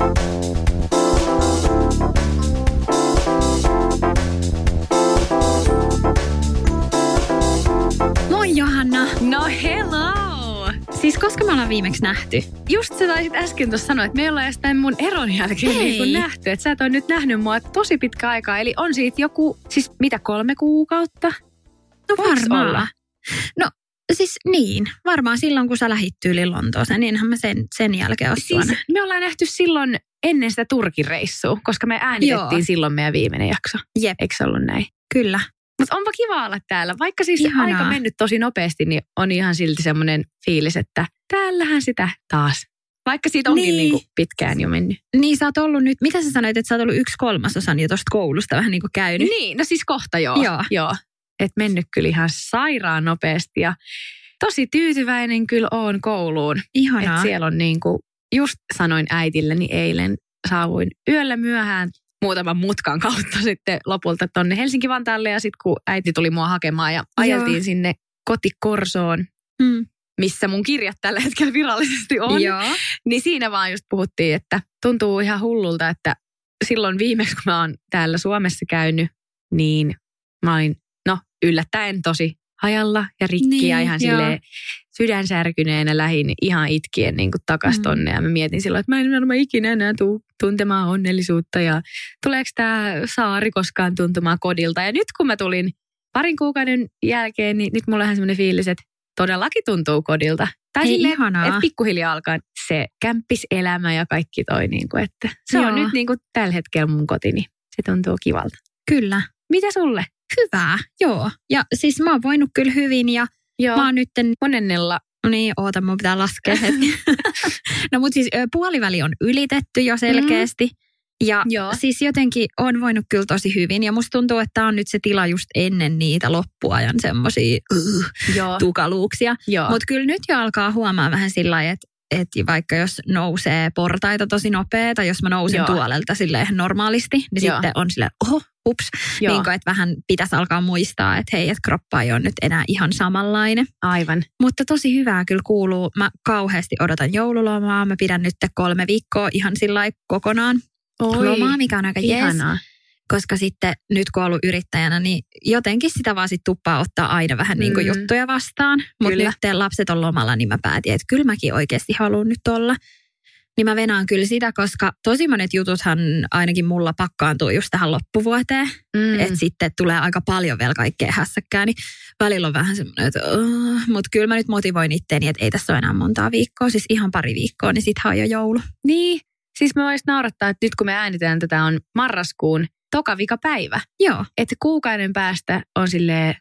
Moi Johanna! No hello! Siis koska me ollaan viimeksi nähty? Just sä taisit äsken tuossa sanoa, että me ollaan jostain mun eron jälkeen Hei. niin nähty. Että sä et ole nyt nähnyt mua tosi pitkä aikaa. Eli on siitä joku, siis mitä kolme kuukautta? No varmaan. olla? No siis niin, varmaan silloin kun sä lähit tyyliin Lontooseen, niinhän mä sen, sen jälkeen oon Siis me ollaan nähty silloin ennen sitä Turkin reissua, koska me äänitettiin Joo. silloin meidän viimeinen jakso. Jep, Eikö se ollut näin? kyllä. Mutta onpa kiva olla täällä. Vaikka siis Ihanaa. aika mennyt tosi nopeasti, niin on ihan silti semmoinen fiilis, että täällähän sitä taas. Vaikka siitä onkin Niin. niin. Niin pitkään jo mennyt. Niin sä oot ollut nyt, mitä sä sanoit, että sä oot ollut yksi kolmasosan jo tuosta koulusta vähän niin kuin käynyt? Niin, no siis kohta joo. Joo. joo. Et mennyt kyllä ihan sairaan nopeasti ja tosi tyytyväinen kyllä oon kouluun. Ihanaa. Et siellä on niin kuin, just sanoin äitilleni eilen, saavuin yöllä myöhään muutaman mutkan kautta sitten lopulta tonne Helsinki-Vantaalle ja sitten kun äiti tuli mua hakemaan ja ajeltiin Joo. sinne kotikorsoon, Mm. missä mun kirjat tällä hetkellä virallisesti on. Joo. Niin siinä vaan just puhuttiin, että tuntuu ihan hullulta, että silloin viimeksi kun mä oon täällä Suomessa käynyt, niin mä olin, yllättäen tosi hajalla ja rikki Niin, ja ihan silleen sydänsärkyneenä lähin ihan itkien niin kuin takas Mm. tonne. Ja mä mietin silloin, että mä en varmaan ikinä enää tuu tuntemaan onnellisuutta ja tuleeko tämä saari koskaan tuntumaan kodilta. Ja nyt kun mä tulin parin kuukauden jälkeen, niin nyt mulla on semmoinen fiilis, että todellakin tuntuu kodilta. Tai Hei, silleen, ihanaa. että pikkuhiljaa alkaa se kämppiselämä ja kaikki toi, niin kuin, että se Joo. on nyt niin kuin tällä hetkellä mun koti, niin se tuntuu kivalta. Kyllä. Mitä sulle? Hyvää, joo. Ja siis mä oon voinut kyllä hyvin ja Joo. mä oon nytten, Monennella. no niin, oota, mun pitää laskea hetki. no mut siis puoliväli on ylitetty jo selkeästi. Ja Joo. siis jotenkin on voinut kyllä tosi hyvin. Ja musta tuntuu, että on nyt se tila just ennen niitä loppuajan semmosia uh, tukaluuksia. Mutta kyllä nyt jo alkaa huomaa vähän sillä lailla, että että vaikka jos nousee portaita tosi nopea, tai jos mä nousin Joo. tuolelta silleen normaalisti, niin Joo. sitten on silleen, oho, ups, Joo. niin kuin, että vähän pitäisi alkaa muistaa, että hei, että kroppa ei ole nyt enää ihan samanlainen. Aivan. Mutta tosi hyvää kyllä kuuluu. Mä kauheasti odotan joululomaa. Mä pidän nyt kolme viikkoa ihan sillä kokonaan lomaa, mikä on aika jees. Ihanaa. Koska sitten nyt kun on ollut yrittäjänä, niin jotenkin sitä vaan sit tuppaa ottaa aina vähän niin kuin Mm. juttuja vastaan. Mutta nyt lapset on lomalla, niin mä päätin, että kyllä mäkin oikeasti haluan nyt olla. Niin mä venaan kyllä sitä, koska tosi monet jututhan ainakin mulla pakkaantuu just tähän loppuvuoteen. Mm. Että sitten tulee aika paljon vielä kaikkea hässäkkää, niin välillä on vähän semmoinen, että uh, mutta kyllä mä nyt motivoin itteeni, että ei tässä ole enää montaa viikkoa, siis ihan pari viikkoa, niin sittenhän on jo joulu. Niin. Siis mä voisin naurattaa, että nyt kun me äänitään tätä on marraskuun toka vika päivä. Joo, Että kuukauden päästä on silleen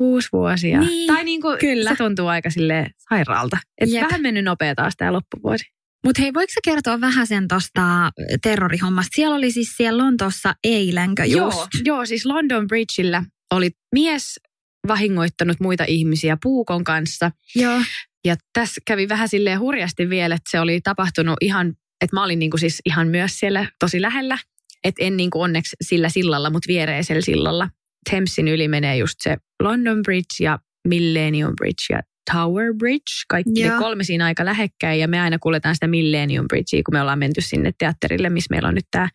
uusi vuosi. Ja, Niin, tai niin kuin, kyllä. se tuntuu aika silleen sairaalta. Että Jep. vähän mennyt nopea taas tämä loppuvuosi. Mutta hei, voiko sä kertoa vähän sen tuosta terrorihommasta? Siellä oli siis siellä Lontoossa eilenkö just? Joo, joo, siis London Bridgeillä oli mies vahingoittanut muita ihmisiä puukon kanssa. Joo. Ja tässä kävi vähän silleen hurjasti vielä, että se oli tapahtunut ihan, että mä olin niinku siis ihan myös siellä tosi lähellä. Että en niinku onneksi sillä sillalla, mutta viereisellä sillalla. Thamesin yli menee just se London Bridge ja Millennium Bridge ja Tower Bridge. Kaikki Joo. ne kolme siinä aika lähekkäin ja me aina kuljetaan sitä Millennium Bridgea, kun me ollaan menty sinne teatterille, missä meillä on nyt tämä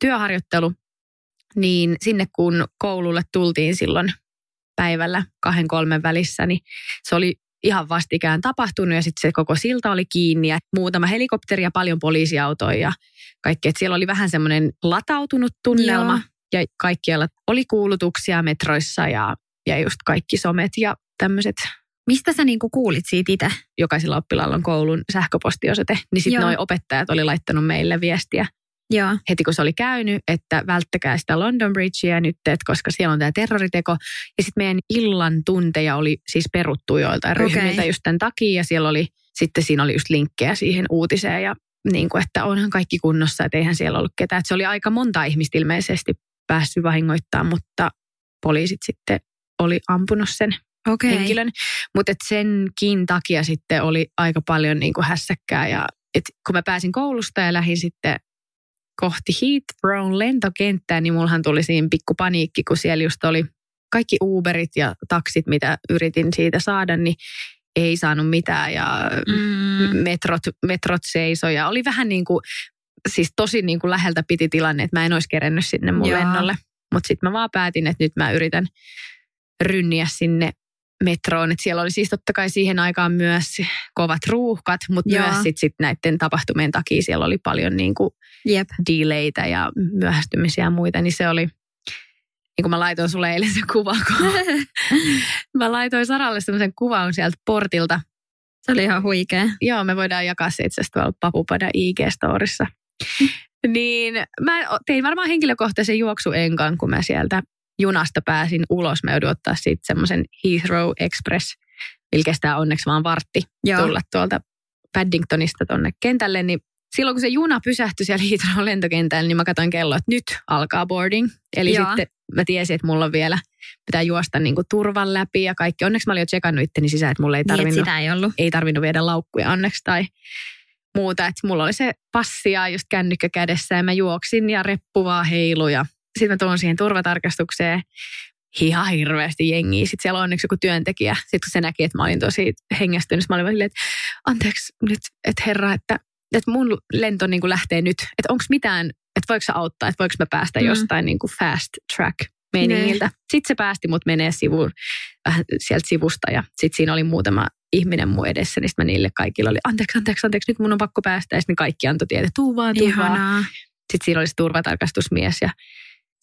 työharjoittelu. Niin sinne kun koululle tultiin silloin päivällä kahden kolmen välissä, niin se oli ihan vastikään tapahtunut ja sitten se koko silta oli kiinni ja muutama helikopteri ja paljon poliisiautoja ja kaikki. Et siellä oli vähän semmoinen latautunut tunnelma Joo. ja kaikkialla oli kuulutuksia metroissa ja, ja just kaikki somet ja tämmöiset. Mistä sä niinku kuulit siitä itse? Jokaisella oppilaalla on koulun sähköpostiosoite, niin sitten noi opettajat oli laittanut meille viestiä Joo. heti kun se oli käynyt, että välttäkää sitä London Bridgea nyt, että koska siellä on tämä terroriteko. Ja sitten meidän illan tunteja oli siis peruttu joiltain Okei. ryhmiltä just tämän takia. Ja siellä oli sitten siinä oli just linkkejä siihen uutiseen ja niin kuin, että onhan kaikki kunnossa, että eihän siellä ollut ketään. Että se oli aika monta ihmistä ilmeisesti päässyt vahingoittaa, mutta poliisit sitten oli ampunut sen Okei. henkilön. Mutta senkin takia sitten oli aika paljon niin kuin hässäkkää. Ja et kun mä pääsin koulusta ja lähdin sitten kohti Heathrown lentokenttää, niin mullahan tuli siinä pikku paniikki, kun siellä just oli kaikki Uberit ja taksit, mitä yritin siitä saada, niin ei saanut mitään ja Mm. metrot, metrot seisoi ja oli vähän niin kuin, siis tosi niin kuin läheltä piti tilanne, että mä en olisi kerennyt sinne mun Joo. lennolle. Mutta sitten mä vaan päätin, että nyt mä yritän rynniä sinne metroon. Et siellä oli siis totta kai siihen aikaan myös kovat ruuhkat, mutta Joo. myös sit, sit näiden tapahtumien takia siellä oli paljon niin kuin Jep. delaytä ja myöhästymisiä ja muita, niin se oli, niin kuin mä laitoin sulle eilen sen kuvan, kun mä laitoin Saralle semmoisen kuvan sieltä portilta. Se oli ihan huikea. Joo, me voidaan jakaa se itse asiassa tuolla Papupada IG-storissa. niin mä tein varmaan henkilökohtaisen juoksuenkan, kun mä sieltä junasta pääsin ulos. Mä joudun ottaa siitä semmoisen Heathrow Express, millä kestää onneksi vaan vartti Joo. tulla tuolta Paddingtonista tonne kentälle, niin silloin kun se juna pysähtyi siellä Heathrow lentokentällä, niin mä katsoin kelloa, että nyt alkaa boarding. Eli Joo. sitten mä tiesin, että mulla on vielä, pitää juosta niin kuin turvan läpi ja kaikki. Onneksi mä olin jo tsekannut itteni sisään, että mulla ei Niin, tarvinnut, sitä ei ollut. ei tarvinnut viedä laukkuja onneksi tai muuta. Että mulla oli se passi ja just kännykkä kädessä ja mä juoksin ja reppu vaan heilu ja sitten mä tuon siihen turvatarkastukseen ihan hirveästi jengiä. Sitten siellä on onneksi joku työntekijä. Sitten kun se näki, että mä olin tosi hengästynyt, mä olin silleen, että anteeksi nyt, että herra, että, että mun lento niin kuin lähtee nyt. Että onko mitään, että voiko auttaa, että voiko mä päästä Mm. jostain niin kuin fast track meiningiltä. Sitten se päästi mut menee sivuun, vähän sieltä sivusta ja sitten siinä oli muutama ihminen mun edessä, niin sit mä niille kaikille oli, anteeksi, anteeksi, anteeksi, nyt mun on pakko päästä. Ja sitten kaikki antoi tietä, tuu vaan, tuu vaan. Sitten siinä oli se turvatarkastusmies ja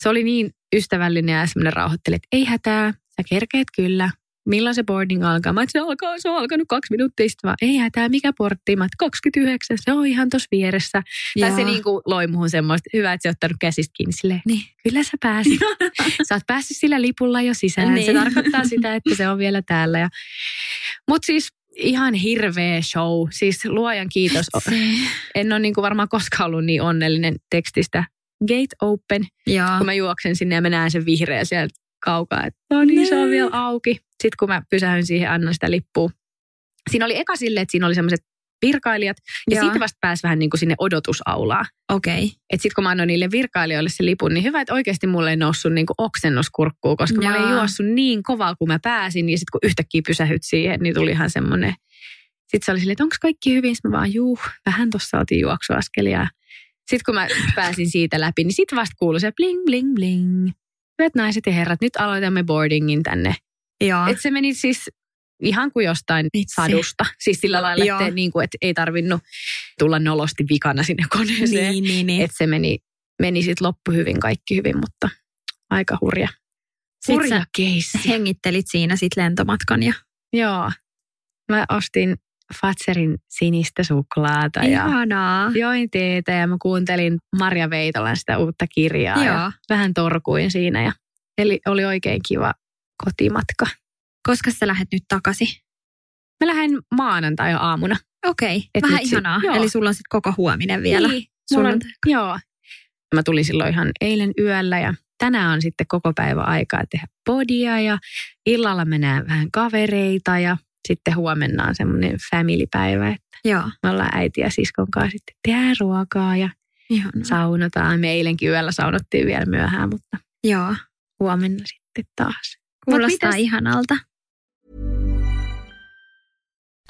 se oli niin ystävällinen ja semmoinen rauhoitteli, että ei hätää, sä kerkeet kyllä. Milloin se boarding alkaa? Mä että se, alkaa, se on alkanut kaksi minuuttia sitten vaan, ei hätää, mikä portti? Mä että 29, se on ihan tuossa vieressä. Tai se niin kuin loi muhun semmoista, hyvä, että se ottanut käsistä kiinni silleen, Niin. kyllä sä pääsit. sä oot päässyt sillä lipulla jo sisään. Niin. Se tarkoittaa sitä, että se on vielä täällä. Ja... Mutta siis ihan hirveä show. Siis luojan kiitos. En ole niin kuin varmaan koskaan ollut niin onnellinen tekstistä. Gate open, Joo. kun mä juoksen sinne ja mä näen sen vihreä sieltä kaukaa. Että no niin, se on vielä auki. Sitten kun mä pysähyn siihen, annan sitä lippua. Siinä oli eka silleen, että siinä oli semmoiset virkailijat. Ja Joo. siitä vasta pääsi vähän niin kuin sinne odotusaulaan. Okei. Että sitten kun mä annoin niille virkailijoille se lipun, niin hyvä, että oikeasti mulle ei noussut niin kuin oksennuskurkkuun, koska mä olin juossut niin kovaa, kun mä pääsin. Ja sitten kun yhtäkkiä pysähyt siihen, niin tuli ihan semmoinen. Sitten se oli silleen, että onko kaikki hyvin? Sitten mä vaan, juu, vähän tuossa otin juoksuaskelia. Sitten kun mä pääsin siitä läpi, niin sitten vasta kuului se bling, bling, bling. Hyvät naiset ja herrat, nyt aloitamme boardingin tänne. Joo. Et se meni siis ihan kuin jostain Vitsi. sadusta. Siis sillä lailla, Joo. että, niin kuin, että ei tarvinnut tulla nolosti vikana sinne koneeseen. Niin, niin, niin. Että se meni, meni sitten loppu hyvin, kaikki hyvin, mutta aika hurja. Hurja keissi. hengittelit siinä sit lentomatkan ja Joo. Mä ostin Fatserin sinistä suklaata ja Ihanaa. join teetä ja mä kuuntelin Marja Veitolan sitä uutta kirjaa ja Joo. vähän torkuin siinä. Ja, eli oli oikein kiva kotimatka. Koska sä lähdet nyt takaisin? Mä lähden maanantai aamuna. Okei, Et vähän sit- ihanaa. joo. Eli sulla on sitten koko huominen vielä. Niin, mulla on, joo. Mä tulin silloin ihan eilen yöllä ja tänään on sitten koko päivä aikaa tehdä podia ja illalla mä näen vähän kavereita ja sitten huomenna on semmoinen family-päivä, että Joo, me ollaan äiti ja siskon kanssa sitten tehdään ruokaa ja ihanaa. saunotaan. Me eilenkin yöllä saunottiin vielä myöhään, mutta Joo, huomenna sitten taas. kuulostaa mitäs- ihanalta.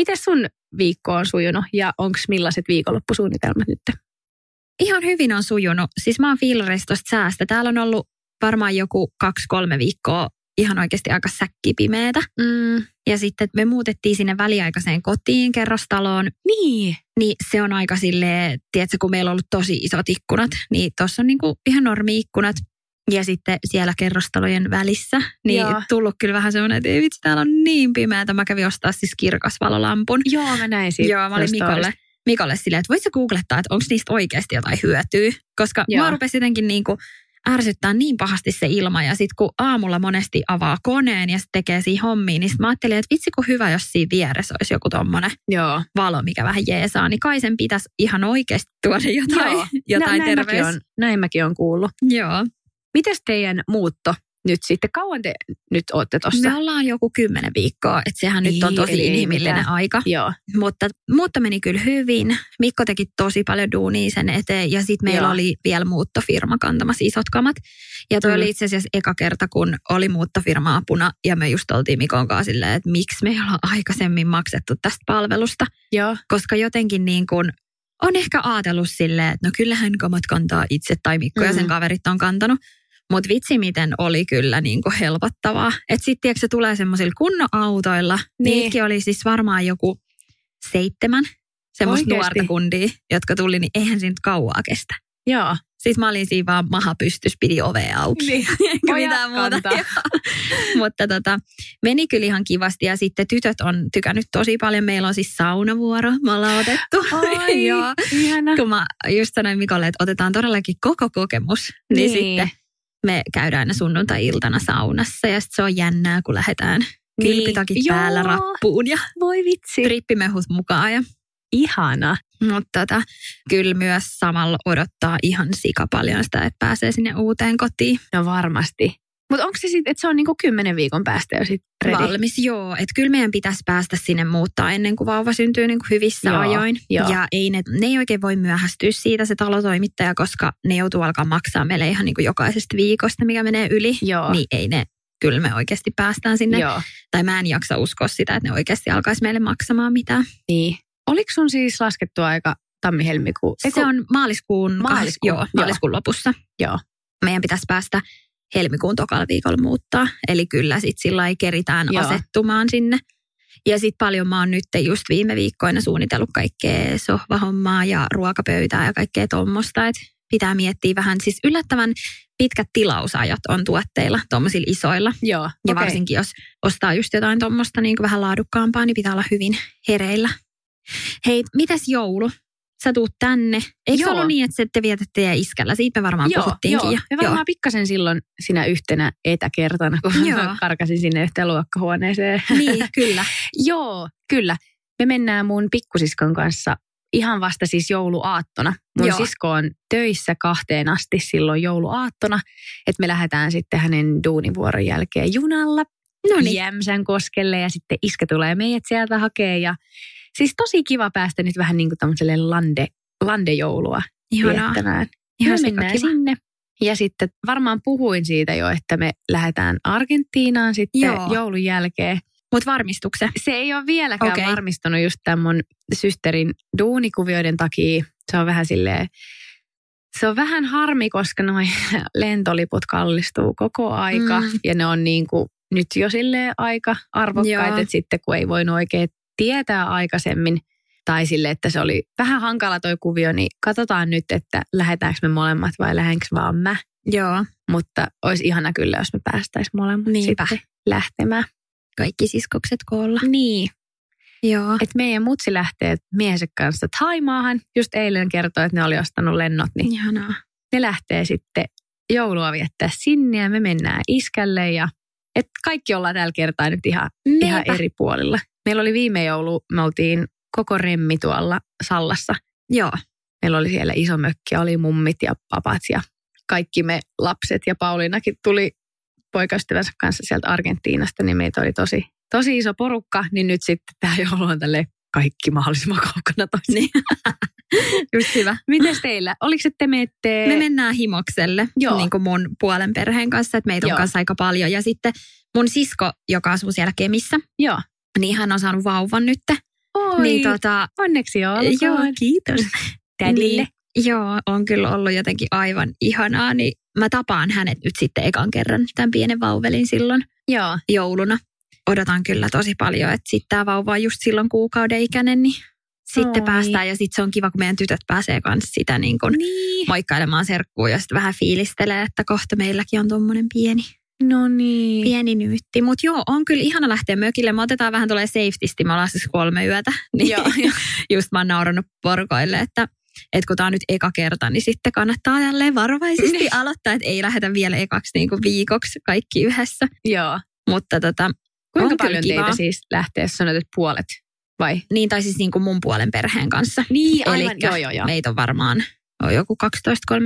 Miten sun viikko on sujunut ja onko millaiset viikonloppusuunnitelmat nyt? Ihan hyvin on sujunut. Siis mä oon fiilareistosta säästä. Täällä on ollut varmaan joku kaksi-kolme viikkoa ihan oikeasti aika säkkipimeetä. Mm, Ja sitten me muutettiin sinne väliaikaiseen kotiin kerrostaloon. niin. Niin se on aika silleen, tiedätkö, kun meillä on ollut tosi isot ikkunat, niin tuossa on niinku ihan normi-ikkunat. Ja sitten siellä kerrostalojen välissä, niin Joo. tullut kyllä vähän semmoinen, että ei vitsi, täällä on niin pimeätä. Mä kävin ostaa siis kirkasvalolampun. Joo, mä näin siitä. Joo, mä olin Mikolle, Mikolle silleen, että voit sä googlettaa, että onko niistä oikeasti jotain hyötyä. Koska Joo. mä rupesi jotenkin niin kuin ärsyttää niin pahasti se ilma. Ja sitten kun aamulla monesti avaa koneen ja sitten tekee siihen hommiin, niin sit mä ajattelin, että vitsi kun hyvä, jos siinä vieressä olisi joku tommonen Joo. valo, mikä vähän jeesaa. Niin kai sen pitäisi ihan oikeasti tuoda jotain, Joo. jotain näin, mäkin terveys. on, näin mäkin on kuullut. Joo. Mites teidän muutto nyt sitten? Kauan te nyt ootte tossa? Me ollaan joku kymmenen viikkoa, että sehän nyt on Niin, tosi inhimillinen mitään. aika. Joo. Mutta muutto meni kyllä hyvin. Mikko teki tosi paljon duunia sen eteen ja sitten meillä Joo. oli vielä muuttofirma kantamassa isot kamat. Ja toi Mm. oli itse asiassa eka kerta, kun oli muuttofirma apuna ja me just oltiin Mikon kanssa silleen, että miksi me ei olla aikaisemmin maksettu tästä palvelusta. Joo. Koska jotenkin niin kuin on ehkä ajatellut silleen, että no kyllähän kamat kantaa itse tai Mikko ja sen Mm. kaverit on kantanut. Mutta vitsi miten oli kyllä niin kuin helpottavaa. Että sitten se tulee semmoisilla kunnon autoilla. Niin. Niitäkin oli siis varmaan joku seitsemän semmoista nuorta kundia, jotka tuli, niin eihän siinä nyt kauaa kestä. Joo. Siis mä olin siinä vaan maha pystys, pidi ovea auki. Niin. Eikä mitään muuta. Mutta tota, meni kyllä ihan kivasti ja sitten tytöt on tykännyt tosi paljon. Meillä on siis saunavuoro, me ollaan otettu. Ai, Joo. ihana. Kun mä just sanoin Mikolle, että otetaan todellakin koko kokemus, niin, Niin. sitten me käydään aina sunnuntai-iltana saunassa ja sitten se on jännää, kun lähdetään Niin. Joo. päällä rappuun ja Voi vitsi. trippimehut mukaan. Ja, Ihana. mutta tota, kyllä myös samalla odottaa ihan sika paljon sitä, että pääsee sinne uuteen kotiin. No varmasti. Mutta onko se sitten, että se on niinku kymmenen viikon päästä jo sitten? Valmis, joo. Että kyllä meidän pitäisi päästä sinne muuttaa ennen kuin vauva syntyy niin kuin hyvissä Joo, ajoin. joo. Ja ei ne, ne ei oikein voi myöhästyä siitä se talotoimittaja, koska ne joutuu alkaa maksaa meille ihan niin kuin jokaisesta viikosta, mikä menee yli. Joo. Niin ei ne, kyllä me oikeasti päästään sinne. Joo. Tai mä en jaksa uskoa sitä, että ne oikeasti alkaisi meille maksamaan mitään. Niin. Oliko sun siis laskettu aika tammi-helmikuu? Se on maaliskuun, Maaliskuun, maaliskuun, joo, joo. maaliskuun lopussa. Joo. Meidän pitäisi päästä helmikuun tokalla viikolla muuttaa. Eli kyllä sitten sillä ei keritään Joo. asettumaan sinne. Ja sitten paljon mä oon nyt just viime viikkoina suunnitellut kaikkea sohvahommaa ja ruokapöytää ja kaikkea tuommoista. Että pitää miettiä vähän, siis yllättävän pitkät tilausajat on tuotteilla, tuommoisilla isoilla. Joo. Ja okei. varsinkin jos ostaa just jotain tuommoista niin vähän laadukkaampaa, niin pitää olla hyvin hereillä. Hei, mitäs joulu? Sä tuut tänne. Eikö se Joo. ollut niin, että te vietätte teidän iskällä? Siitä me varmaan Joo, puhuttiinkin. joo. jo. Me varmaan pikkasen silloin sinä yhtenä etäkertana, kun Joo. mä karkasin sinne yhteen luokkahuoneeseen. Niin, kyllä. Joo, kyllä. Me mennään mun pikkusiskon kanssa ihan vasta siis jouluaattona. Mun Joo. sisko on töissä kahteen asti silloin jouluaattona, että me lähdetään sitten hänen duunivuoron jälkeen junalla No niin. Jämsän koskelle ja sitten iskä tulee meidät sieltä hakee ja siis tosi kiva päästä nyt vähän niin kuin tämmöiselle lande, landejoulua Ihanaa. viettämään. Ihan me mennään sikakiva. sinne. Ja sitten varmaan puhuin siitä jo, että me lähdetään Argentiinaan sitten Joo. joulun jälkeen. Mutta varmistukse. Se ei ole vieläkään okay. varmistunut just tämän mun systerin duunikuvioiden takia. Se on vähän silleen, se on vähän harmi, koska noi lentoliput kallistuu koko aika. Mm. Ja ne on niin kuin nyt jo silleen aika arvokkaita, että sitten kun ei voinut oikein tietää aikaisemmin, tai sille, että se oli vähän hankala toi kuvio, niin katsotaan nyt, että lähdetäänkö me molemmat vai lähdenkö vaan mä. Joo. Mutta olisi ihana kyllä, jos me päästäisiin molemmat Niinpä. sitten lähtemään. Kaikki siskokset koolla. Niin, Joo. että meidän mutsi lähtee miehensä kanssa Taimaahan. Just eilen kertoi, että ne oli ostanut lennot, niin Ihanaa. ne lähtee sitten joulua viettää sinne ja me mennään iskälle ja et kaikki ollaan tällä kertaa nyt ihan, ihan eri puolilla. Meillä oli viime joulu, me oltiin koko remmi tuolla Sallassa. Joo. Meillä oli siellä iso mökki, oli mummit ja papat ja kaikki me lapset ja Pauliinakin tuli poikaystävänsä kanssa sieltä Argentiinasta, niin meitä oli tosi, tosi iso porukka, niin nyt sitten tämä joulu on tälle kaikki mahdollisimman kaukana toisiin. Niin. Just hyvä. Mites teillä? Oliko se te menette... Me mennään himokselle Joo. niin kuin mun puolen perheen kanssa, että meitä on Joo. kanssa aika paljon. Ja sitten mun sisko, joka asuu siellä Kemissä, Joo. Niin hän on saanut vauvan nyt. Oi, Niin tota, onneksi joo. joo, kiitos. Tädille. Niin, joo, on kyllä ollut jotenkin aivan ihanaa, niin mä tapaan hänet nyt sitten ekan kerran tämän pienen vauvelin silloin Joo. jouluna. Odotan kyllä tosi paljon, että sitten tämä vauva on just silloin kuukauden ikäinen, niin sitten Oi. päästään. Ja sitten se on kiva, kun meidän tytöt pääsee kanssa sitä niin kuin Niin. moikkailemaan serkkuun ja sitten vähän fiilistelee, että kohta meilläkin on tuommoinen pieni, No niin. pieni nyytti. Mutta joo, on kyllä ihana lähteä mökille. Me otetaan vähän tulee safetysti, me ollaan siis kolme yötä. Niin Joo, just mä oon naurannut porukoille, että että kun tämä on nyt eka kerta, niin sitten kannattaa jälleen varovaisesti aloittaa, että ei lähdetä vielä ekaksi niin kuin viikoksi kaikki yhdessä. joo. Mutta tota, Kuinka on paljon kivaa. teitä siis lähtee, jos sanoit, että puolet? Vai? Niin, tai siis niin kuin mun puolen perheen kanssa. Niin, Elikkä Joo, joo, joo. meitä on varmaan joku 12-13.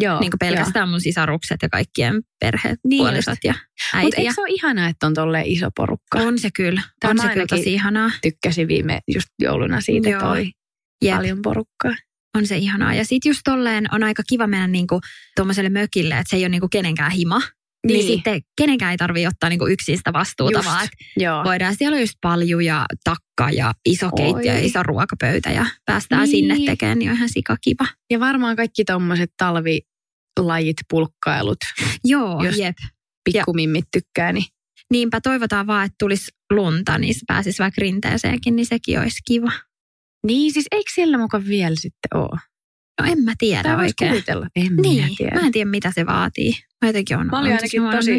joo niin kuin pelkästään mun sisarukset ja kaikkien perheet, Niin puolisot ja äiti. Mutta eikö se ole ihanaa, että on tolleen iso porukka? On se kyllä. Tämä on se kyllä tosi ihanaa. Tykkäsin viime just jouluna siitä, että Joo. oli Jep, paljon porukkaa. on se ihanaa. Ja sitten just tolleen on aika kiva mennä niinku tuommoiselle mökille, että se ei ole niinku kenenkään hima. Niin, niin sitten kenenkään ei tarvitse ottaa niinku yksin sitä vastuuta, Just. vaan Joo. voidaan, siellä on just paljon ja takka ja iso keittiö ja iso ruokapöytä ja päästään Niin. sinne tekemään, niin on ihan sikakiva. Ja varmaan kaikki tommoset talvilajit, pulkkailut, Joo, Just- jep. pikkumimmit tykkää, niin Niinpä toivotaan vaan, että tulisi lunta, niin se pääsisi vaikka rinteeseenkin, niin sekin olisi kiva. Niin, siis eikö siellä mukaan vielä sitten ole? No en mä tiedä voisi oikein. kuvitella. En Niin, minä tiedä. mä en tiedä mitä se vaatii. Mä jotenkin on, Mä olin ainakin tosi-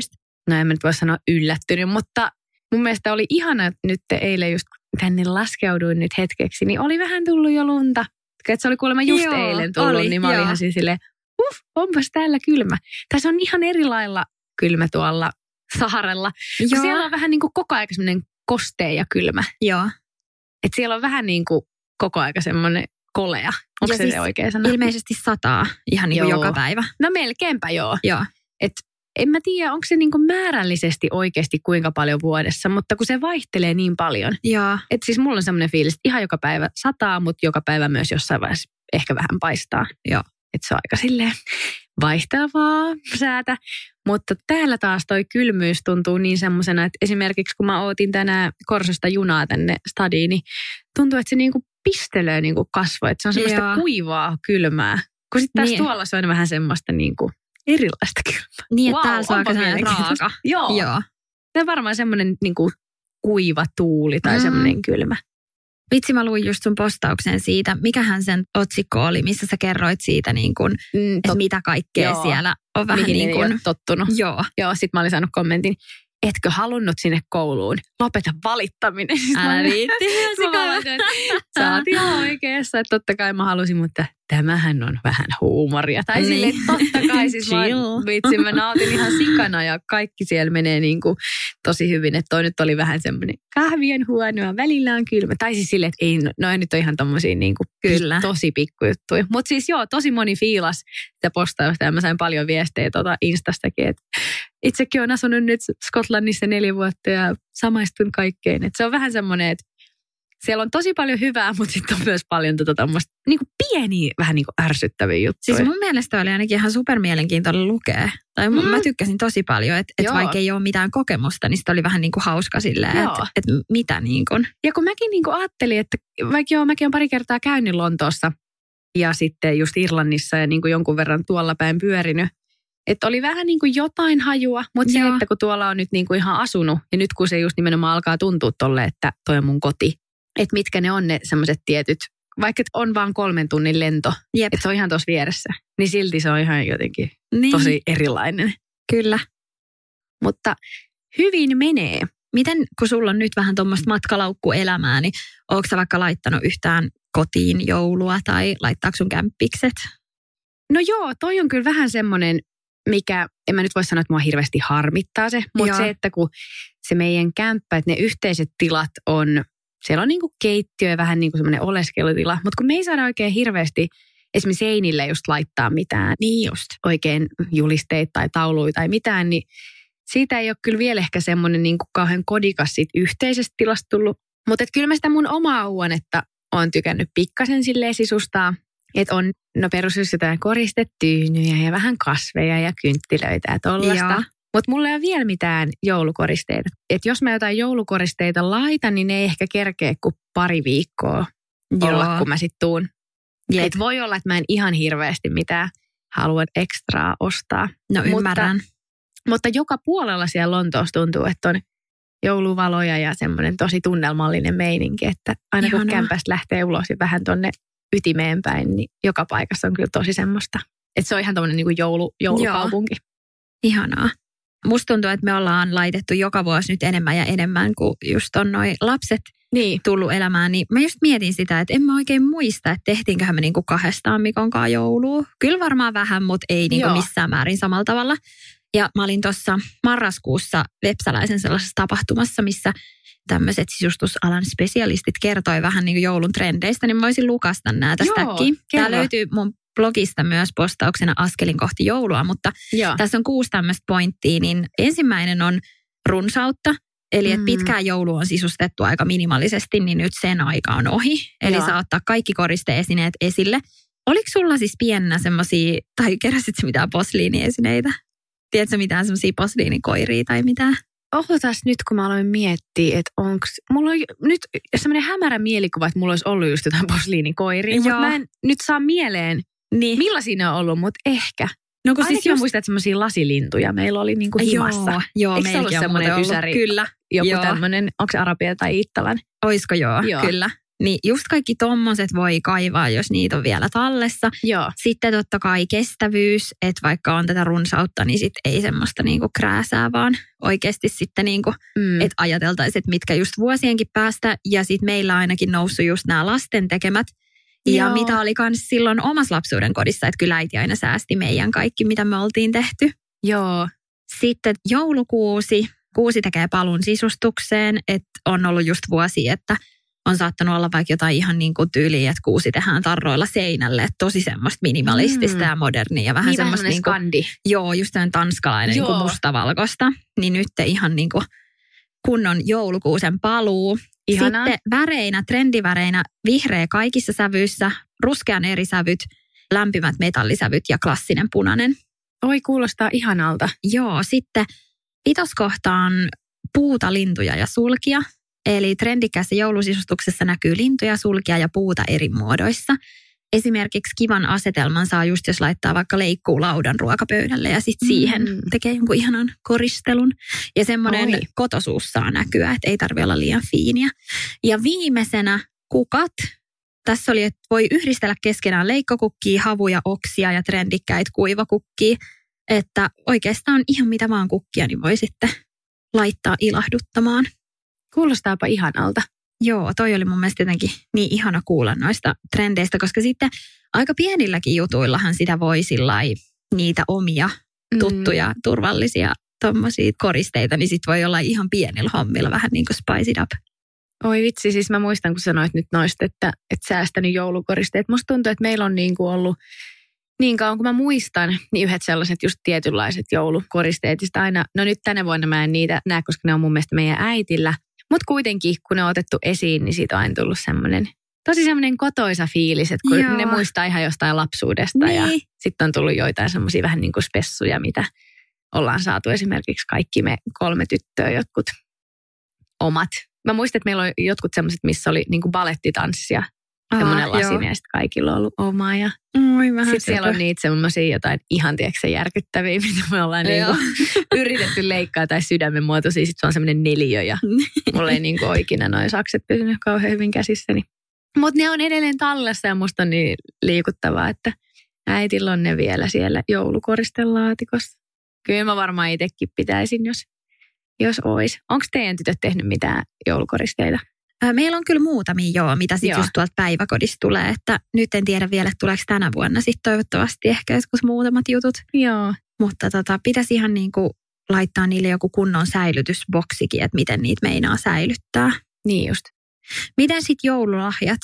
no en mä nyt voi sanoa yllättynyt, mutta mun mielestä oli ihana, että nyt eilen just kun tänne laskeuduin nyt hetkeksi, niin oli vähän tullut jo lunta. Että se oli kuulemma just Joo, eilen tullut, oli, niin mä olin ihan siis silleen, uff, onpas täällä kylmä. Tässä on ihan eri lailla kylmä tuolla Saharella. Kun Joo, siellä on vähän niin kuin koko aika semmoinen kostea ja kylmä. joo. Että siellä on vähän niin kuin koko aika semmoinen kolea. Onko Ja se siis se oikea sana? Ilmeisesti sataa ihan niin kuin joka päivä. No melkeinpä joo. Joo. En mä tiedä, onko se niin kuin määrällisesti oikeasti kuinka paljon vuodessa, mutta kun se vaihtelee niin paljon. Joo. Että siis mulla on semmoinen fiilis, että ihan joka päivä sataa, mutta joka päivä myös jossain vaiheessa ehkä vähän paistaa. Joo. Että se on aika silleen vaihtelevaa säätä. Mutta täällä taas toi kylmyys tuntuu niin semmoisena, että esimerkiksi kun mä ootin tänään Korsosta junaa tänne stadiin, niin tuntuu, että se niinku pistelöö niinku kasvoja. Että se on semmoista Joo. kuivaa kylmää. Kun sitten taas Niin. tuolla se on vähän semmoista niinku erilaista kylmää. Niin, että Vau, täällä se on aika onpa sellainen raaka. Joo. Joo. Se on varmaan semmoinen niinku kuiva tuuli tai Mm. semmoinen kylmä. Vitsi, mä luin just sun postauksen siitä. Mikähän sen otsikko oli, missä sä kerroit siitä, niin kuin, Mm, että mitä kaikkea Joo. siellä on vähän mihin niin kuin... ole tottunut. Joo, Joo, sit mä olin saanut kommentin, etkö halunnut sinne kouluun? Lopeta valittaminen. Älä viitti. Sä oot ihan oikeassa, että totta kai mä halusin, mutta tämähän on vähän huumoria. Tai Niin. silleen, totta kai, siis mä, Chill. vitsi, mä nautin ihan sikana ja kaikki siellä menee niin kuin tosi hyvin. Että toi nyt oli vähän semmoinen kahvien huonoa, välillä on kylmä. Tai siis silleen, että ei, no, noi nyt on ihan tommosia niin kuin Kyllä. tosi pikkujuttuja. Mutta siis joo, tosi moni fiilas sitä postausta ja mä sain paljon viestejä tuota Instastakin, että itsekin olen asunut nyt Skotlannissa neljä vuotta ja samaistun kaikkeen. Et se on vähän semmoinen, että siellä on tosi paljon hyvää, mutta sitten on myös paljon tota tommoista niinku pieniä, vähän niin kuin ärsyttäviä juttuja. Siis mun mielestä oli ainakin ihan supermielenkiintoinen lukea. Tai mm. Mm. mä tykkäsin tosi paljon, että et vaikka ei ole mitään kokemusta, niin sitten oli vähän niin kuin hauska silleen, että et mitä niin kuin. Ja kun mäkin niinku ajattelin, että vaikka joo, mäkin olen pari kertaa käynyt Lontoossa ja sitten just Irlannissa ja niinku jonkun verran tuolla päin pyörinyt, että oli vähän niin kuin jotain hajua, mutta se, Joo. että kun tuolla on nyt niin kuin ihan asunut ja nyt kun se just nimenomaan alkaa tuntua tolle, että toi on mun koti, että mitkä ne on ne semmoiset tietyt, vaikka on vaan kolmen tunnin lento, Jep. että se on ihan tuossa vieressä, niin silti se on ihan jotenkin Niin, tosi erilainen. Kyllä. Mutta hyvin menee. Miten, kun sulla on nyt vähän tuommoista matkalaukkuelämää, niin onko sä vaikka laittanut yhtään kotiin joulua tai laittaako sun kämppikset? No joo, toi on kyllä vähän semmoinen, mikä, en mä nyt voi sanoa, että mua hirveästi harmittaa se, mutta Joo. se, että kun se meidän kämppä, että ne yhteiset tilat on, siellä on niinku keittiö ja vähän niin kuin semmoinen oleskelutila, mutta kun me ei saada oikein hirveästi esimerkiksi seinille just laittaa mitään Niin just. oikein julisteita tai tauluja tai mitään, niin siitä ei ole kyllä vielä ehkä semmoinen niin kuin kauhean kodikas siitä yhteisestä tilasta tullut. Mutta kyllä mä sitä mun omaa huonetta on tykännyt pikkasen silleen sisustaa. Että on no perus jotain koristetyynyjä ja vähän kasveja ja kynttilöitä ja tollasta. Mutta mulla ei ole vielä mitään joulukoristeita. Et jos mä jotain joulukoristeita laitan, niin ne ei ehkä kerkeä kuin pari viikkoa Joo. olla, kun mä sit tuun. Et voi olla, että mä en ihan hirveästi mitään halua ekstraa ostaa. No ymmärrän. Mutta, mutta joka puolella siellä Lontoossa tuntuu, että on jouluvaloja ja semmoinen tosi tunnelmallinen meininki, että aina Ihanaa. kun kämpästä lähtee ulos ja vähän tonne ytimeen päin, niin joka paikassa on kyllä tosi semmoista. Että se on ihan tämmöinen niin joulu, joulukaupunki. Joo. Ihanaa. Musta tuntuu, että me ollaan laitettu joka vuosi nyt enemmän ja enemmän, kuin just on noi lapset niin. tullut elämään. Niin mä just mietin sitä, että en mä oikein muista, että tehtiinköhän me niinku kahdestaan Mikon kanssa joulua. Kyllä varmaan vähän, mutta ei niinku missään määrin samalla tavalla. Ja mä olin tuossa marraskuussa Vepsäläisen sellaisessa tapahtumassa, missä tämmöiset sisustusalan spesialistit kertoi vähän niin kuin joulun trendeistä, niin mä voisin lukasta nämä tästäkin. Tämä löytyy mun blogista myös postauksena askelin kohti joulua, mutta Joo. tässä on kuusi tämmöistä pointtia, niin ensimmäinen on runsautta, Eli että mm. pitkään joulu on sisustettu aika minimaalisesti, niin nyt sen aika on ohi. Eli Joo. saa ottaa kaikki koristeesineet esille. Oliko sulla siis pienenä semmoisia, tai keräsit mitään posliiniesineitä? Tiedätkö mitään semmoisia posliinikoiria tai mitään? Ohotas nyt, kun mä aloin miettiä, että onko... Mulla on nyt semmoinen hämärä mielikuva, että mulla olisi ollut just jotain posliinikoiria, mutta mä en nyt saa mieleen, niin. millaisia ne on ollut, mutta ehkä. No kun siis just... muistan, että semmoisia lasilintuja meillä oli niinku himassa. Joo, joo Eikö se ollut semmoinen ysäri? Kyllä. Joku tämmöinen, onko se arabia tai ittalan? Oisko joo, joo. kyllä. Niin just kaikki tommoset voi kaivaa, jos niitä on vielä tallessa. Joo. Sitten totta kai kestävyys, että vaikka on tätä runsautta, niin sit ei semmoista niinku krääsää, vaan oikeasti sitten niinku, mm. että ajateltaisiin, että mitkä just vuosienkin päästä. Ja sitten meillä ainakin noussut just nämä lasten tekemät ja Joo. mitä oli myös silloin omassa lapsuuden kodissa, että kyllä äiti aina säästi meidän kaikki, mitä me oltiin tehty. Joo. Sitten joulukuusi. Kuusi tekee palun sisustukseen, että on ollut just vuosi, että on saattanut olla vaikka jotain ihan niin kuin tyyliä, että kuusi tehdään tarroilla seinälle. Että tosi semmoista minimalistista mm. ja modernia ja vähän niin semmoista... Niin kuin, skandi. Joo, just tämän tanskalainen niin kuin mustavalkoista. Niin nyt ihan niin kuin kunnon joulukuusen paluu. Ihanaa. Sitten väreinä, trendiväreinä, vihreä kaikissa sävyissä, ruskean eri sävyt, lämpimät metallisävyt ja klassinen punainen. Oi, kuulostaa ihanalta. Joo, sitten vitoskohtaan puuta, lintuja ja sulkia. Eli trendikässä joulusisustuksessa näkyy lintuja, sulkia ja puuta eri muodoissa. Esimerkiksi kivan asetelman saa just, jos laittaa vaikka leikkuulaudan ruokapöydälle ja sitten siihen mm. tekee jonkun ihanan koristelun. Ja semmoinen Oi. kotosuus saa näkyä, että ei tarvitse olla liian fiiniä. Ja viimeisenä kukat. Tässä oli, että voi yhdistellä keskenään leikkokukkia, havuja, oksia ja trendikkäitä kuivakukkia. Että oikeastaan ihan mitä vaan kukkia, niin voi sitten laittaa ilahduttamaan. Kuulostaapa ihanalta. Joo, toi oli mun mielestä jotenkin niin ihana kuulla noista trendeistä, koska sitten aika pienilläkin jutuillahan sitä voi niitä omia mm. tuttuja, mm. turvallisia tommosia koristeita, niin sit voi olla ihan pienillä hommilla vähän niin kuin spice it up. Oi vitsi, siis mä muistan, kun sanoit nyt noista, että, että säästänyt joulukoristeet. Musta tuntuu, että meillä on niin kuin ollut niin kauan kuin mä muistan, niin yhdet sellaiset just tietynlaiset joulukoristeet. Sitä aina, no nyt tänä vuonna mä en niitä näe, koska ne on mun mielestä meidän äitillä. Mutta kuitenkin, kun ne on otettu esiin, niin siitä on aina tullut semmoinen tosi semmoinen kotoisa fiilis, että kun Joo. ne muistaa ihan jostain lapsuudesta niin. ja sitten on tullut joitain semmoisia vähän niin kuin spessuja, mitä ollaan saatu esimerkiksi kaikki me kolme tyttöä, jotkut omat. Mä muistan, että meillä on jotkut semmoiset, missä oli niin kuin balettitanssia semmoinen lasinen ja sitten kaikilla on ollut oma. Ja sitten siellä on niitä semmoisia jotain ihan tiedätkö, järkyttäviä, mitä me ollaan niinku yritetty leikkaa tai sydämen muotoisia. Sitten se on semmoinen neliö ja mulla ei niinku oikein noin sakset pysynyt kauhean hyvin käsissäni. Mutta ne on edelleen tallessa ja musta on niin liikuttavaa, että äitillä on ne vielä siellä joulukoristelaatikossa. Kyllä mä varmaan itsekin pitäisin, jos, jos olisi. Onko teidän tytöt tehnyt mitään joulukoristeita? Meillä on kyllä muutamia joo, mitä sitten just tuolta päiväkodista tulee. Että nyt en tiedä vielä, että tuleeko tänä vuonna sitten toivottavasti ehkä joskus muutamat jutut. Joo. Mutta tota, pitäisi ihan niin kuin laittaa niille joku kunnon säilytysboksikin, että miten niitä meinaa säilyttää. Niin just. Miten sitten joululahjat?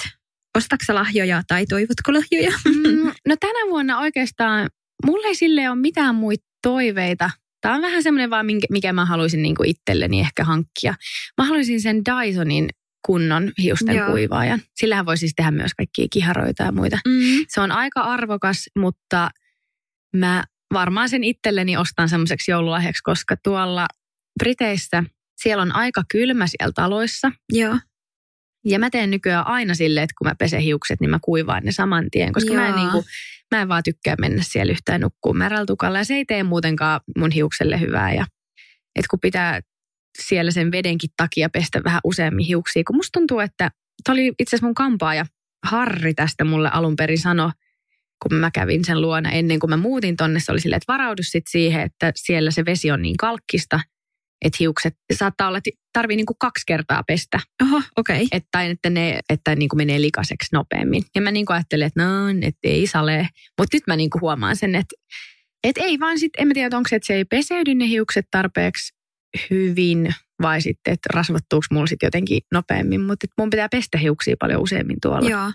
Ostatko lahjoja tai toivotko lahjoja? Mm, no tänä vuonna oikeastaan mulla ei sille ole mitään muita toiveita Tämä on vähän semmoinen vaan, mikä mä haluaisin niin itselleni ehkä hankkia. Mä haluaisin sen Dysonin kunnon hiusten Joo. kuivaajan. Sillähän voi siis tehdä myös kaikkia kiharoita ja muita. Mm. Se on aika arvokas, mutta mä varmaan sen itselleni ostan semmoiseksi joululahjaksi, koska tuolla Briteissä siellä on aika kylmä siellä taloissa. Joo. Ja mä teen nykyään aina silleen, että kun mä pesen hiukset, niin mä kuivaan ne saman tien, koska mä en, niin kuin, mä en vaan tykkää mennä siellä yhtään nukkuun märältukalla. Ja se ei tee muutenkaan mun hiukselle hyvää. Ja, että kun pitää siellä sen vedenkin takia pestä vähän useammin hiuksia, kun musta tuntuu, että tämä oli itse asiassa mun kampaaja Harri tästä mulle alun perin sano, kun mä kävin sen luona ennen kuin mä muutin tonne, se oli silleen, että varaudu sit siihen, että siellä se vesi on niin kalkkista, että hiukset saattaa olla, että tarvii niin kuin kaksi kertaa pestä. Oho, okei. Okay. Että, että ne että niin kuin menee likaseksi nopeammin. Ja mä niin kuin ajattelin, että no, että ei sale. Mutta nyt mä niin kuin huomaan sen, että, että ei vaan sitten, en mä tiedä, onko se, että se ei peseydy ne hiukset tarpeeksi hyvin vai sitten, että rasvattuuko mulla sitten jotenkin nopeammin. Mutta mun pitää pestä hiuksia paljon useammin tuolla. Joo.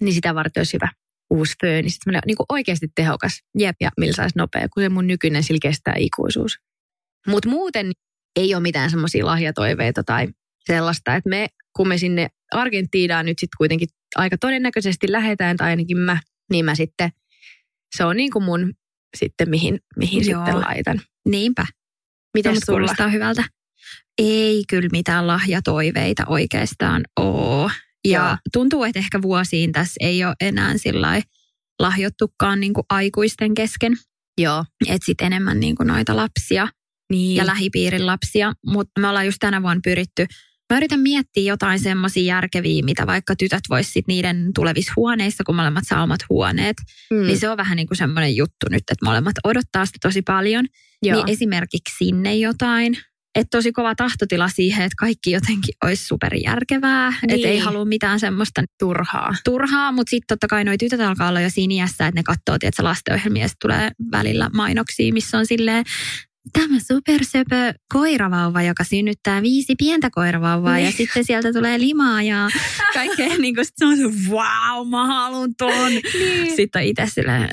Niin sitä varten olisi hyvä uusi föö, niin sitten niin oikeasti tehokas. Jep. Ja millä saisi nopea, kun se mun nykyinen sillä kestää ikuisuus. Mutta muuten ei ole mitään semmoisia lahjatoiveita tai sellaista, että me, kun me sinne Argentiinaan nyt sitten kuitenkin aika todennäköisesti lähetään, tai ainakin mä, niin mä sitten, se on niin kuin mun sitten, mihin, mihin sitten laitan. Niinpä. Miten sulla? Kuulostaa hyvältä. Ei kyllä mitään lahjatoiveita oikeastaan ole. Ja Joo. tuntuu, että ehkä vuosiin tässä ei ole enää sillä lahjottukaan niin kuin aikuisten kesken. Joo. Että sitten enemmän niin kuin noita lapsia niin. ja lähipiirin lapsia. Mutta me ollaan just tänä vuonna pyritty Mä yritän miettiä jotain semmoisia järkeviä, mitä vaikka tytöt voisivat niiden tulevissa huoneissa, kun molemmat saa omat huoneet. Mm. Niin se on vähän niin kuin semmoinen juttu nyt, että molemmat odottaa sitä tosi paljon. Joo. Niin esimerkiksi sinne jotain että tosi kova tahtotila siihen, että kaikki jotenkin olisi superjärkevää. Niin. Että ei halua mitään semmoista turhaa. Turhaa, mutta sitten totta kai noi tytöt alkaa olla jo siinä iässä, että ne katsoo, että lastenohjelmia tulee välillä mainoksia, missä on silleen tämä supersöpö koiravauva, joka synnyttää viisi pientä koiravauvaa niin. ja sitten sieltä tulee limaa ja kaikkea niin kuin, sit se on se, wow, mä haluan ton. Niin. Sitten on itse silleen,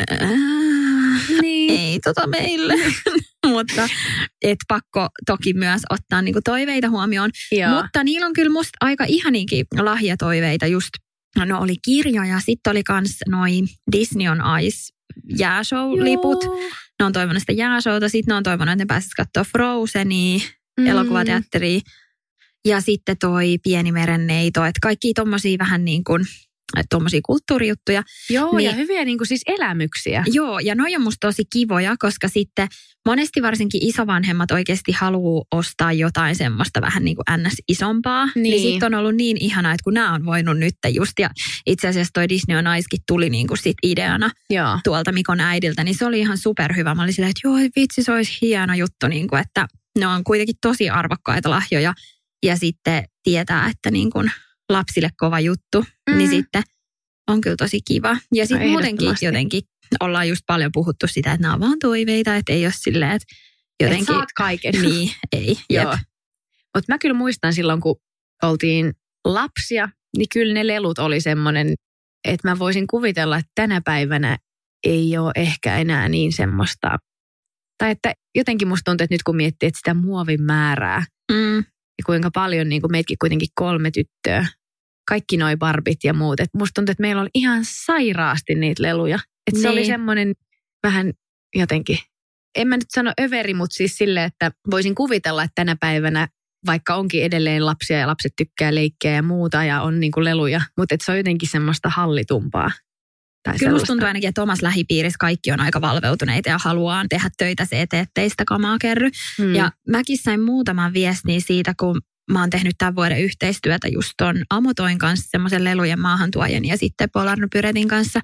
niin. ei tota meille. mutta et pakko toki myös ottaa niinku toiveita huomioon. Joo. Mutta niillä on kyllä musta aika ihaniinkin lahjatoiveita just. No oli kirjoja, sitten oli kans noin Disney on Ice jääshow-liput. Ne on toivonut sitä jääshowta, sitten ne on toivonut, että ne pääsisivät katsoa Frozenia, mm. elokuvateatteria. Ja sitten toi Pieni merenneito, että kaikki tommosia vähän niin kuin tuommoisia kulttuurijuttuja. Joo, niin, ja hyviä niin kuin siis elämyksiä. Joo, ja noi on musta tosi kivoja, koska sitten monesti varsinkin isovanhemmat oikeasti haluaa ostaa jotain semmoista vähän niin kuin ns. isompaa. Niin, niin sitten on ollut niin ihanaa, että kun nämä on voinut nyt just, ja itse asiassa toi Disney on Icekin tuli niin kuin sit ideana Joo. tuolta Mikon äidiltä, niin se oli ihan superhyvä. Mä olin sillä, että joo, vitsi, se olisi hieno juttu, niin kuin, että ne on kuitenkin tosi arvokkaita lahjoja. Ja sitten tietää, että niin kuin lapsille kova juttu, mm. niin sitten on kyllä tosi kiva. Ja sitten no, muutenkin jotenkin ollaan just paljon puhuttu sitä, että nämä on vaan toiveita, että ei ole silleen, että jotenkin... Et saat kaiken. Niin, ei. Joo. Mutta mä kyllä muistan silloin, kun oltiin lapsia, niin kyllä ne lelut oli semmoinen, että mä voisin kuvitella, että tänä päivänä ei ole ehkä enää niin semmoista. Tai että jotenkin musta tuntuu, että nyt kun miettii, että sitä muovin määrää, mm ja kuinka paljon niin kuin meitkin kuitenkin kolme tyttöä, kaikki noi barbit ja muut. Et musta tuntuu, että meillä on ihan sairaasti niitä leluja. Että se oli niin. semmoinen vähän jotenkin, en mä nyt sano överi, mutta siis sille, että voisin kuvitella, että tänä päivänä vaikka onkin edelleen lapsia ja lapset tykkää leikkiä ja muuta ja on niin kuin leluja, mutta se on jotenkin semmoista hallitumpaa. Tai Kyllä musta tuntuu ainakin, että omassa lähipiirissä kaikki on aika valveutuneita ja haluaa tehdä töitä se eteen, ettei sitä kamaa kerry. Hmm. Ja mäkin sain muutaman viestin siitä, kun mä oon tehnyt tämän vuoden yhteistyötä just ton Amotoin kanssa, semmoisen lelujen maahantuojan ja sitten Polarno Pyretin kanssa.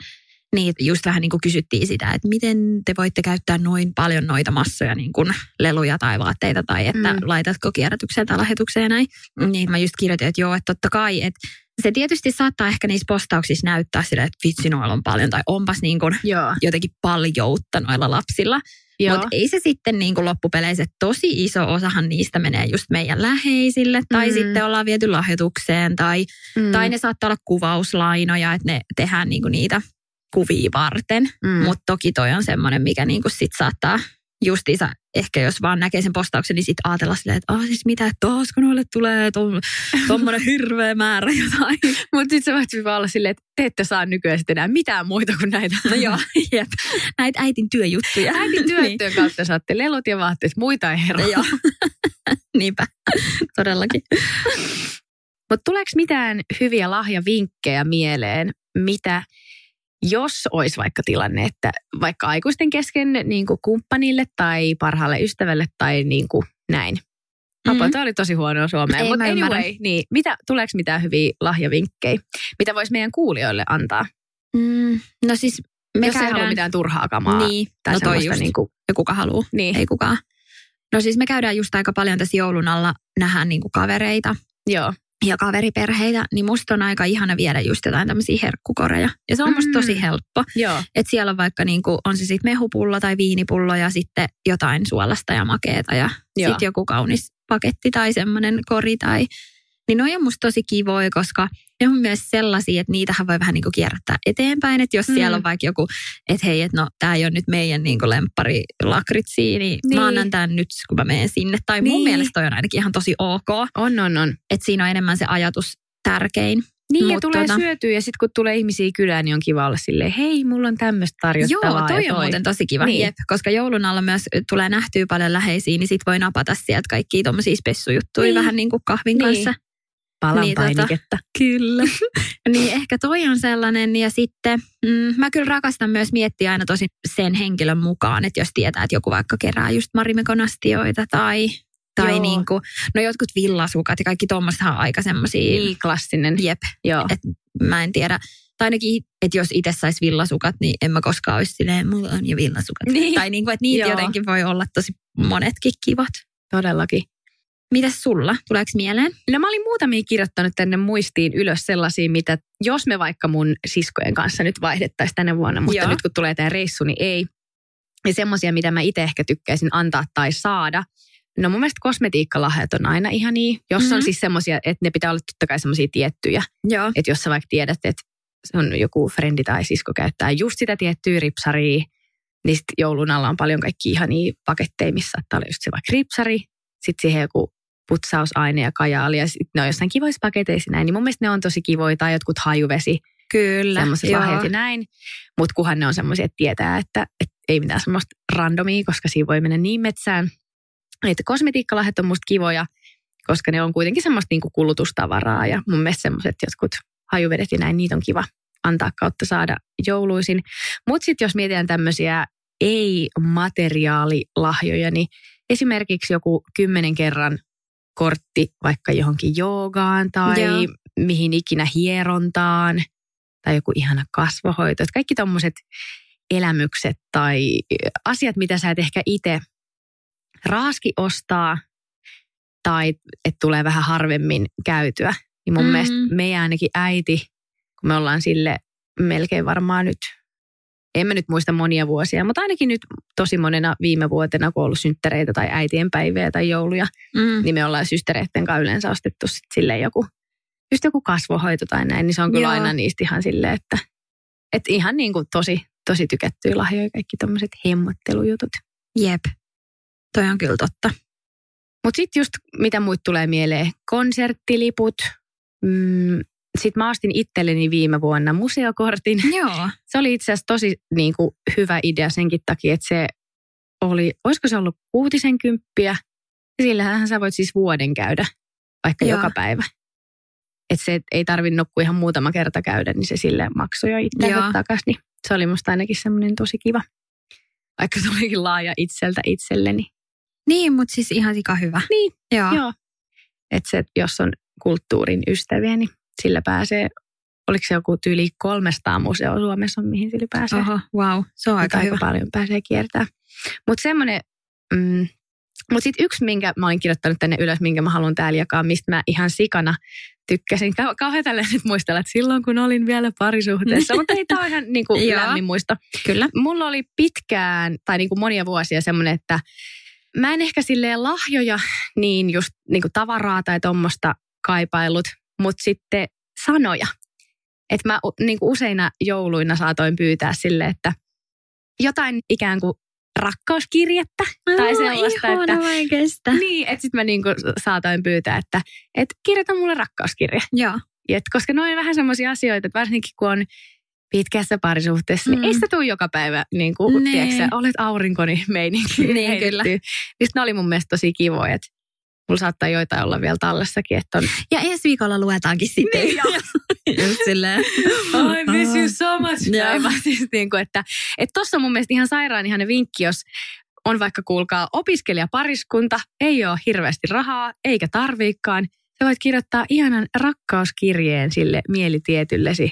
Niin just vähän niin kuin kysyttiin sitä, että miten te voitte käyttää noin paljon noita massoja niin kuin leluja tai vaatteita tai että mm. laitatko kierrätykseen tai lähetykseen ja näin. Niin mä just kirjoitin, että joo, että totta kai, että se tietysti saattaa ehkä niissä postauksissa näyttää sille, että vitsi noilla on paljon tai onpas niin kuin jotenkin paljoutta noilla lapsilla. Mutta ei se sitten niin kuin loppupeleissä, tosi iso osahan niistä menee just meidän läheisille tai mm. sitten ollaan viety lahjoitukseen tai, mm. tai ne saattaa olla kuvauslainoja, että ne tehdään niin kuin niitä kuvia varten. Mm. Mutta toki toi on semmoinen, mikä niin kuin sit saattaa justiinsa ehkä jos vaan näkee sen postauksen, niin sitten ajatella silleen, että ah siis mitä, taasko noille tulee tuommoinen hirveä määrä jotain. Mutta sitten se voit olla silleen, että te ette saa nykyään sitten enää mitään muita kuin näitä. No joo, jep. Näitä äitin työjuttuja. Äitin työjuttujen niin. kautta saatte lelut ja vaatteet, muita ei herra. Joo. Niinpä, todellakin. Mutta tuleeko mitään hyviä lahjavinkkejä mieleen, mitä jos olisi vaikka tilanne, että vaikka aikuisten kesken niin kuin kumppanille tai parhaalle ystävälle tai niin kuin näin. Apua, mm-hmm. oli tosi huonoa suomea. Mutta anyway, niin, mitä, tuleeko mitään hyviä lahjavinkkejä, mitä voisi meidän kuulijoille antaa? Mm, no siis me Jos käydään... ei halua mitään turhaa kamaa. Niin, tai no toi just. Niin kuin... Ja kuka haluaa, niin. ei kukaan. No siis me käydään just aika paljon tässä joulun alla, nähdään niin kuin kavereita. Joo ja kaveriperheitä, niin musta on aika ihana viedä just jotain tämmöisiä herkkukoreja. Ja se on musta tosi mm. helppo. Että siellä on vaikka niinku, on se sitten mehupullo tai viinipullo ja sitten jotain suolasta ja makeeta ja sitten joku kaunis paketti tai semmoinen kori tai niin ne on musta tosi kivoja, koska ne on myös sellaisia, että niitähän voi vähän niin kuin kierrättää eteenpäin. Että jos mm. siellä on vaikka joku, että hei, että no tämä ei ole nyt meidän niin kuin lemppari lakritsi, niin, niin, mä annan tämän nyt, kun mä menen sinne. Tai niin. mun mielestä toi on ainakin ihan tosi ok. On, on, on. Että siinä on enemmän se ajatus tärkein. Niin, Mut ja tulee tuota, syötyä ja sitten kun tulee ihmisiä kylään, niin on kiva olla silleen, hei, mulla on tämmöistä tarjottavaa. Joo, toi on toi. muuten tosi kiva. Niin. Jep, koska joulun alla myös tulee nähtyä paljon läheisiä, niin sit voi napata sieltä kaikkia tuommoisia spessujuttuja niin. vähän niin kuin kahvin niin. kanssa palan niin, painiketta. Tota, kyllä. niin ehkä toi on sellainen ja sitten mm, mä kyllä rakastan myös miettiä aina tosi sen henkilön mukaan, että jos tietää, että joku vaikka kerää just Marimekon astioita tai tai niin kuin, no jotkut villasukat ja kaikki tuommoista on aika semmoisia. Niin, klassinen. Jep. Joo. Et mä en tiedä. Tai ainakin, että jos itse saisi villasukat, niin en mä koskaan olisi silleen, mulla on jo villasukat. Niin. Tai niin kuin, että niitä Joo. jotenkin voi olla tosi monetkin kivat. Todellakin. Mitäs sulla? Tuleeko mieleen? No mä olin muutamia kirjoittanut tänne muistiin ylös sellaisia, mitä jos me vaikka mun siskojen kanssa nyt vaihdettaisiin tänä vuonna, mutta Joo. nyt kun tulee tämä reissu, niin ei. Ja semmoisia, mitä mä itse ehkä tykkäisin antaa tai saada. No mun mielestä kosmetiikkalahjat on aina ihan niin. Jos mm-hmm. on siis semmoisia, että ne pitää olla totta kai semmoisia tiettyjä. Joo. Että jos sä vaikka tiedät, että on joku frendi tai sisko käyttää just sitä tiettyä ripsaria, niin sitten joulun alla on paljon kaikki ihania paketteja, missä saattaa olla just se vaikka ripsari, sitten siihen joku putsausaine ja kajaali ja sitten ne on jossain kivoissa paketeissa näin, niin mun mielestä ne on tosi kivoja tai jotkut hajuvesi. Kyllä. Semmoiset lahjat ja näin. Mutta kunhan ne on semmoisia, että tietää, että, että ei mitään semmoista randomia, koska siinä voi mennä niin metsään. Että kosmetiikkalahjat on musta kivoja, koska ne on kuitenkin semmoista niinku kulutustavaraa ja mun mielestä semmoiset jotkut hajuvedet ja näin, niitä on kiva antaa kautta saada jouluisin. Mutta sitten jos mietitään tämmöisiä ei-materiaalilahjoja, niin esimerkiksi joku kymmenen kerran kortti vaikka johonkin joogaan tai Joo. mihin ikinä hierontaan tai joku ihana kasvohoito. Että kaikki tuommoiset elämykset tai asiat, mitä sä et ehkä itse raaski ostaa tai että tulee vähän harvemmin käytyä. Niin mun mm-hmm. mielestä meidän ainakin äiti, kun me ollaan sille melkein varmaan nyt en mä nyt muista monia vuosia, mutta ainakin nyt tosi monena viime vuotena, kun on ollut synttäreitä tai äitienpäiviä tai jouluja, mm. niin me ollaan systereiden kanssa yleensä ostettu sit silleen joku, just joku kasvohoito tai näin, niin se on kyllä Joo. aina niistä ihan silleen, että, että ihan niin kuin tosi, tosi tykättyjä lahjoja kaikki tommoset hemmottelujutut. Jep, toi on kyllä totta. Mutta sitten just mitä muut tulee mieleen, konserttiliput, mm, sitten mä ostin itselleni viime vuonna museokortin. Joo. Se oli itse asiassa tosi niin kuin, hyvä idea senkin takia, että se oli, olisiko se ollut kuutisen kymppiä. Sillähän sä voit siis vuoden käydä, vaikka Joo. joka päivä. Että se ei tarvinnut kuin ihan muutama kerta käydä, niin se sille maksoi jo itselleen takaisin. Niin se oli musta ainakin semmoinen tosi kiva. Vaikka se olikin laaja itseltä itselleni. Niin, mutta siis ihan sika hyvä. Niin, joo. joo. Että se, jos on kulttuurin ystäviä, niin sillä pääsee, oliko se joku tyyli 300 museo Suomessa, mihin sillä pääsee. Oho, wow, se on aika, aika paljon pääsee kiertämään. Mutta semmoinen, mm, mutta sitten yksi, minkä mä olin kirjoittanut tänne ylös, minkä mä haluan täällä jakaa, mistä mä ihan sikana tykkäsin. Kau- kauhean tälleen nyt muistella, että silloin kun olin vielä parisuhteessa, mutta ei tämä ihan niin kuin lämmin muisto. Kyllä. Mulla oli pitkään, tai niin kuin monia vuosia semmoinen, että mä en ehkä silleen lahjoja niin just niin kuin tavaraa tai tuommoista kaipailut, mutta sitten sanoja. Että mä niin kuin useina jouluina saatoin pyytää sille, että jotain ikään kuin rakkauskirjettä tai sellaista, ihana, että... mä kestä. Niin, että sitten mä niinku saatoin pyytää, että et kirjoita mulle rakkauskirja. Joo. Et koska noin vähän semmoisia asioita, että varsinkin kun on pitkässä parisuhteessa, mm. Mm. niin ei sitä tule joka päivä, niin kuin, Nee. tiedätkö, olet aurinkoni meininki. Niin, kyllä. Niin sitten ne oli mun mielestä tosi kivoja, että mulla saattaa joitain olla vielä tallessakin, että on Ja ensi viikolla luetaankin sitten. Niin, joo. Just silleen. I miss you so much. Joo. Siis niin kuin, että että tossa on mun mielestä ihan sairaan ihanen vinkki, jos on vaikka kuulkaa opiskelijapariskunta, ei ole hirveästi rahaa, eikä tarviikaan. Sä voit kirjoittaa ihanan rakkauskirjeen sille mielitietyllesi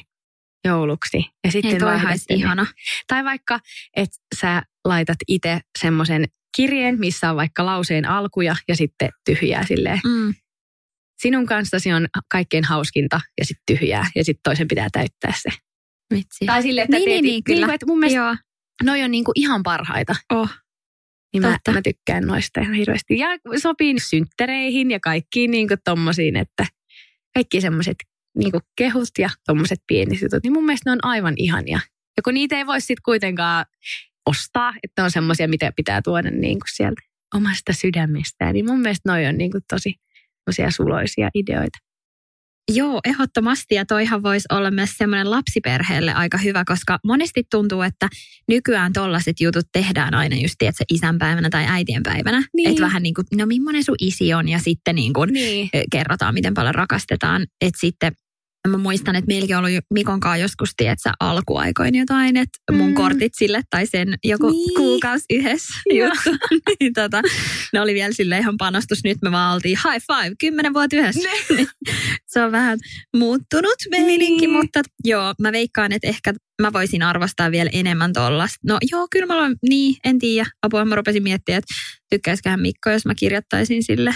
jouluksi. Ja sitten ihana. Tai vaikka, että sä laitat itse semmoisen kirjeen, missä on vaikka lauseen alkuja ja sitten tyhjää silleen. Mm. Sinun kanssasi on kaikkein hauskinta ja sitten tyhjää ja sitten toisen pitää täyttää se. Vitsi. Tai silleen, että Niin, teet, niin, niin, kyllä. Niin, että mun mielestä Joo. noi on niinku ihan parhaita. Oh. Niin mä, Totta. mä, tykkään noista ihan hirveästi. Ja sopii synttereihin ja kaikkiin niinku tommosiin, että kaikki semmoiset niinku kehut ja tommoset pienet jutut, niin mun mielestä ne on aivan ihania. Ja kun niitä ei voi sitten kuitenkaan ostaa, että on semmoisia, mitä pitää tuoda niinku sieltä omasta sydämestään, niin mun mielestä noi on niinku tosi tosia suloisia ideoita. Joo, ehdottomasti. Ja toihan voisi olla myös semmoinen lapsiperheelle aika hyvä, koska monesti tuntuu, että nykyään tollaset jutut tehdään aina just, tiedätkö, isänpäivänä tai äitienpäivänä. Niin. Että vähän niin kuin, no millainen sun isi on ja sitten niin kuin Niin. kerrotaan, miten paljon rakastetaan. Että sitten mä muistan, että meilläkin on ollut Mikon kanssa joskus, tiedätkö, alkuaikoin jotain, että mun Mm. kortit sille tai sen joku Niin. kuukausi yhdessä juttu. niin tota, ne oli vielä sille ihan panostus. Nyt me vaan oltiin high five, kymmenen vuotta yhdessä. Niin. se on vähän muuttunut meininki, Niin. mutta joo, mä veikkaan, että ehkä mä voisin arvostaa vielä enemmän tollasta. No joo, kyllä mä olen, niin, en tiedä. Apua, mä rupesin miettimään, että tykkäisiköhän Mikko, jos mä kirjoittaisin sille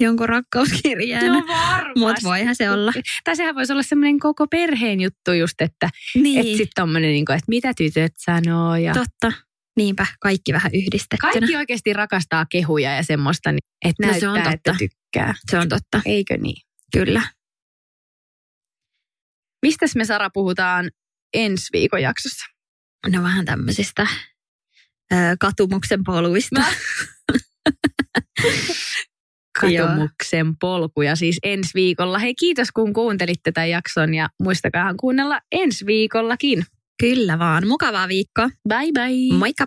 jonkun rakkauskirjeen. No varmasti. Mutta voihan se olla. Tai sehän voisi olla semmoinen koko perheen juttu just, että Niin, Että sitten tommonen, niin että mitä tytöt sanoo ja totta. Niinpä, kaikki vähän yhdistettynä. kaikki oikeasti rakastaa kehuja ja semmoista, niin että No näyttää, se on totta. että tykkää. Se on totta, Eikö niin? kyllä. Mistäs me Sara puhutaan ensi viikon jaksossa? No vähän tämmöisistä ö, katumuksen poluista. Katumuksen polkuja siis ensi viikolla. Hei kiitos kun kuuntelitte tämän jakson ja muistakaahan kuunnella ensi viikollakin. Kyllä vaan. Mukavaa viikkoa. Bye bye! Moikka!